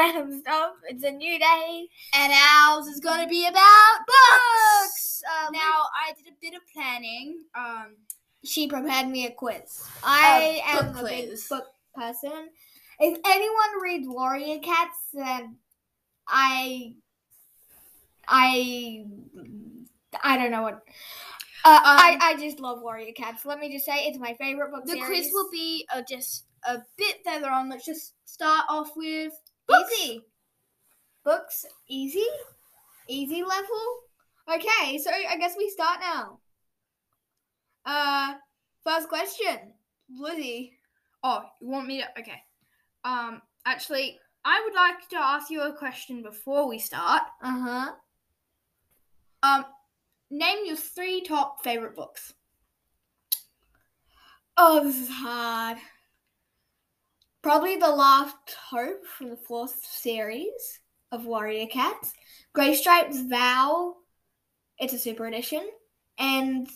random stuff. It's a new day. And ours is going to be about books. Um, Now, I did a bit of planning. Um, she prepared me a quiz. I A am a big quiz. book person. If anyone reads Warrior Cats, then I, I, I don't know what. Uh, I, I just love Warrior Cats. Let me just say, it's my favorite book the series. quiz will be uh, just a bit further on. Let's just start off with books. easy. Books easy, easy level. Okay, so I guess we start now. Uh, first question, Lizzy. Oh, you want me to? Okay. Um, actually, I would like to ask you a question before we start. Uh huh. Um, name your three top favorite books. Oh, this is hard. Probably the Last Hope from the fourth series of Warrior Cats. Graystripe's Vow. It's a super edition, and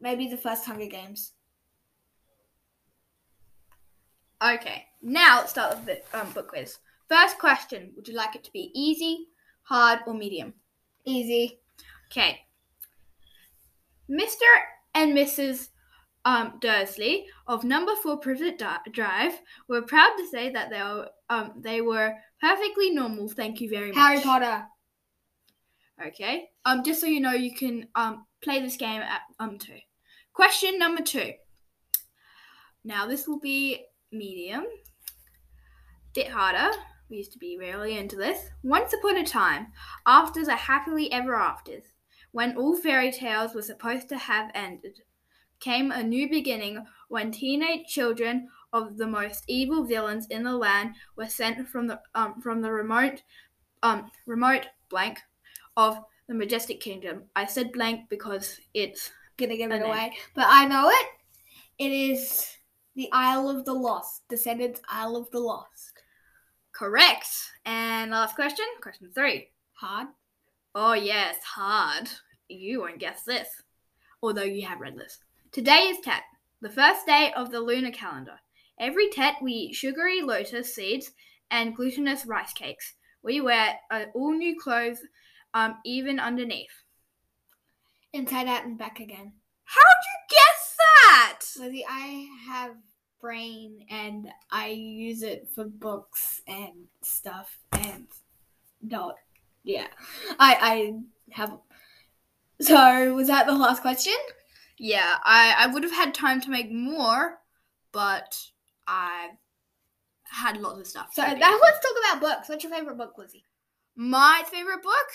maybe the first Hunger Games. Okay, now let's start with the um, book quiz. First question: Would you like it to be easy, hard, or medium? Easy. Okay. Mr. and Mrs. Um, Dursley of Number Four Privet Drive were proud to say that they were um, they were perfectly normal. Thank you very much. Harry Potter. Okay. Um, just so you know, you can um play this game at um two. Question number two. Now this will be medium. Bit harder. We used to be really into this. Once upon a time, after the happily ever afters, when all fairy tales were supposed to have ended, came a new beginning when teenage children of the most evil villains in the land were sent from the um from the remote um remote blank of the majestic kingdom. I said blank because it's Gonna give it name. away, but I know it. It is the Isle of the Lost. Descendants Isle of the Lost. correct. And last question, question three. Hard. Oh yes, hard. You won't guess this, although you have read this. Today is Tet, the first day of the lunar calendar. Every Tet we eat sugary lotus seeds and glutinous rice cakes. We wear uh, all new clothes, um, even underneath. Inside out and back again. How'd you guess that? Lizzy, I have brain and I use it for books and stuff and not yeah. I I have so was that the last question? Yeah, I, I would have had time to make more, but I had lots of stuff. So now let's talk about books. What's your favorite book, Lizzy? My favorite book?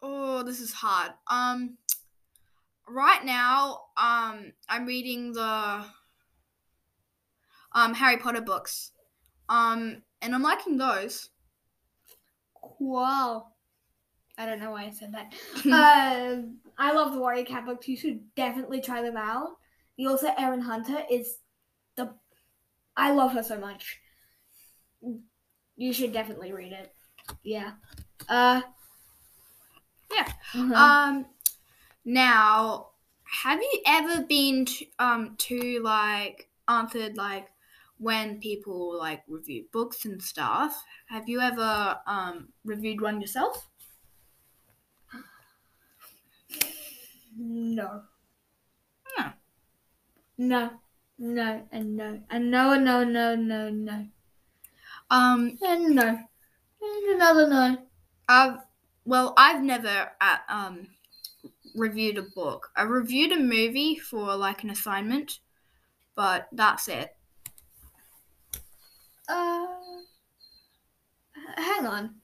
Oh, this is hard. Um right now, um I'm reading the um Harry Potter books. Um and I'm liking those. Wow. I don't know why I said that. uh, I love the Warrior Cat books. You should definitely try them out. The also Erin Hunter is the I love her so much. You should definitely read it. Yeah. Uh Yeah. uh Um now have you ever been to, um to like answered like when people like review books and stuff? Have you ever um reviewed one yourself? No. No. No. No and no. And no no no no no. Um And no. And another no. I've well, I've never uh, um reviewed a book. I reviewed a movie for like an assignment, but that's it. Uh, hang on.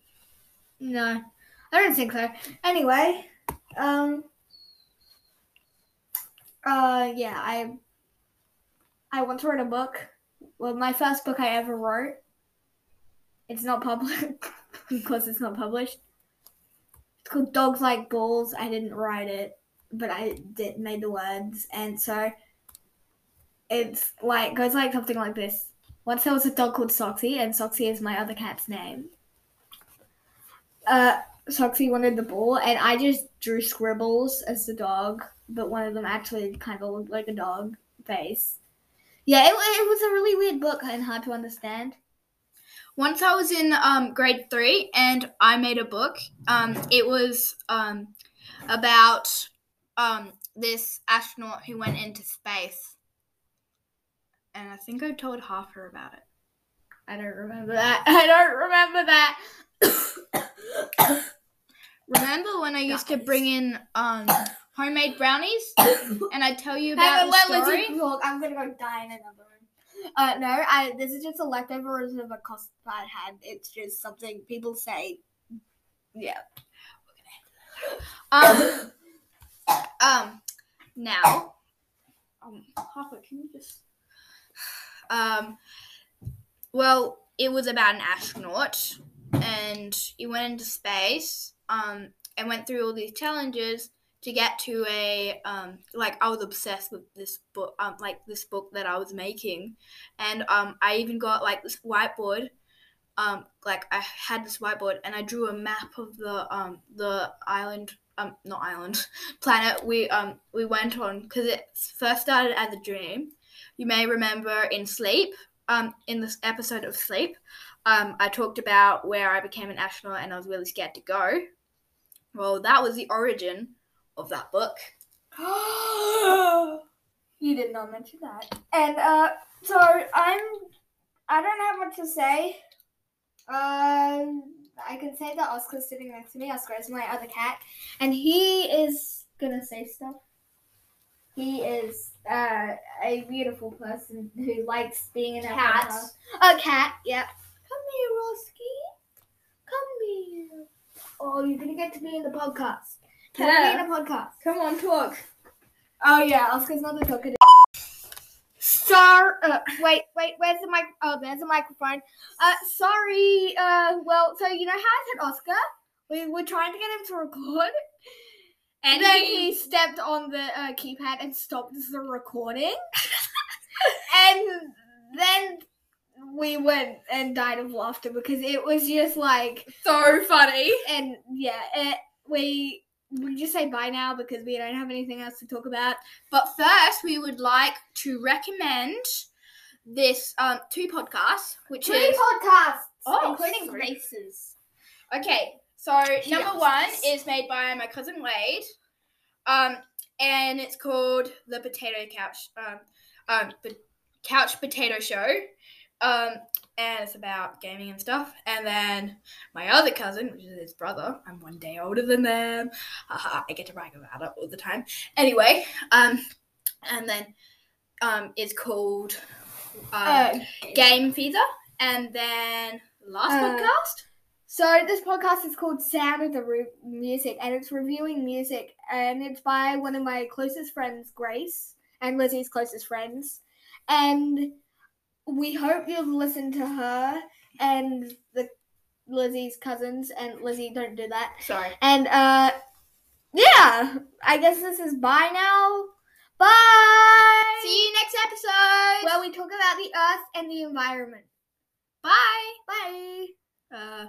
No, I don't think so. Anyway, um, uh, yeah, I, I once wrote a book. Well, my first book I ever wrote. It's not public because it's not published. It's called Dogs Like Balls. I didn't write it, but I did made the words, and so it's like goes like something like this. Once there was a dog called Soxy, and Soxy is my other cat's name. Uh, Soxy wanted the ball, and I just drew scribbles as the dog, but one of them actually kind of looked like a dog face. Yeah, it, it was a really weird book and hard to understand. once I was in um, grade three, and I made a book. Um, it was um, about um, this astronaut who went into space, and I think I told Harper about it. I don't remember that. I don't remember that. Remember when I used to bring in um, homemade brownies, and I tell you about on, the story? I'm gonna go die in another room. Uh, no, I. This is just a leftovers of a cost I had. It's just something people say. Yeah. Um, um, now, um, Harper, can you just, um, well, it was about an astronaut, and he went into space, um, and went through all these challenges to get to a, um, like I was obsessed with this book, um, like this book that I was making, and um, I even got like this whiteboard. Um, like I had this whiteboard and I drew a map of the um the island um not island planet we um we went on because it first started as a dream. You may remember in Sleep um in this episode of Sleep um I talked about where I became an astronaut and I was really scared to go. Well, that was the origin of that book. you did not mention that. And uh, so I'm. I don't have much to say. Um, I can say that Oscar's sitting next to me. Oscar is my other cat, and he is gonna say stuff. He is uh, a beautiful person who likes being in a podcast. A cat, yep. Come here, Rosky. Come here. Oh, you're gonna get to be in the podcast. You're gonna be in a podcast. Come on, talk. Oh yeah, Oscar's not the talkative. Star, uh, wait, wait, where's the mic? Oh, there's the microphone. Uh, sorry. Uh, well, so you know how I said Oscar? We were trying to get him to record, and then he stepped on the uh, keypad and stopped the recording, and then we went and died of laughter because it was just like so funny. and yeah, it, we we just say bye now because we don't have anything else to talk about. But first, we would like to recommend this um two podcasts, which Three is podcasts, Oh, including three. Grace's. okay. So number one is made by my cousin Wade, um, and it's called the Potato Couch, um, um, the Couch Potato Show, um, and it's about gaming and stuff. And then my other cousin, which is his brother, I'm one day older than them. Haha, I get to brag about it all the time. Anyway, um, and then um, it's called um, Uh, Game Feeder, and then last Uh, podcast. so this podcast is called Sound of the Re- Music, and it's reviewing music, and it's by one of my closest friends, Grace, and Lizzy's closest friends, and we hope you'll listen to her and the Lizzy's cousins, and Lizzy, don't do that. Sorry. And uh yeah, I guess this is bye now. Bye. See you next episode. Well, we talk about the earth and the environment. bye. Bye. Uh,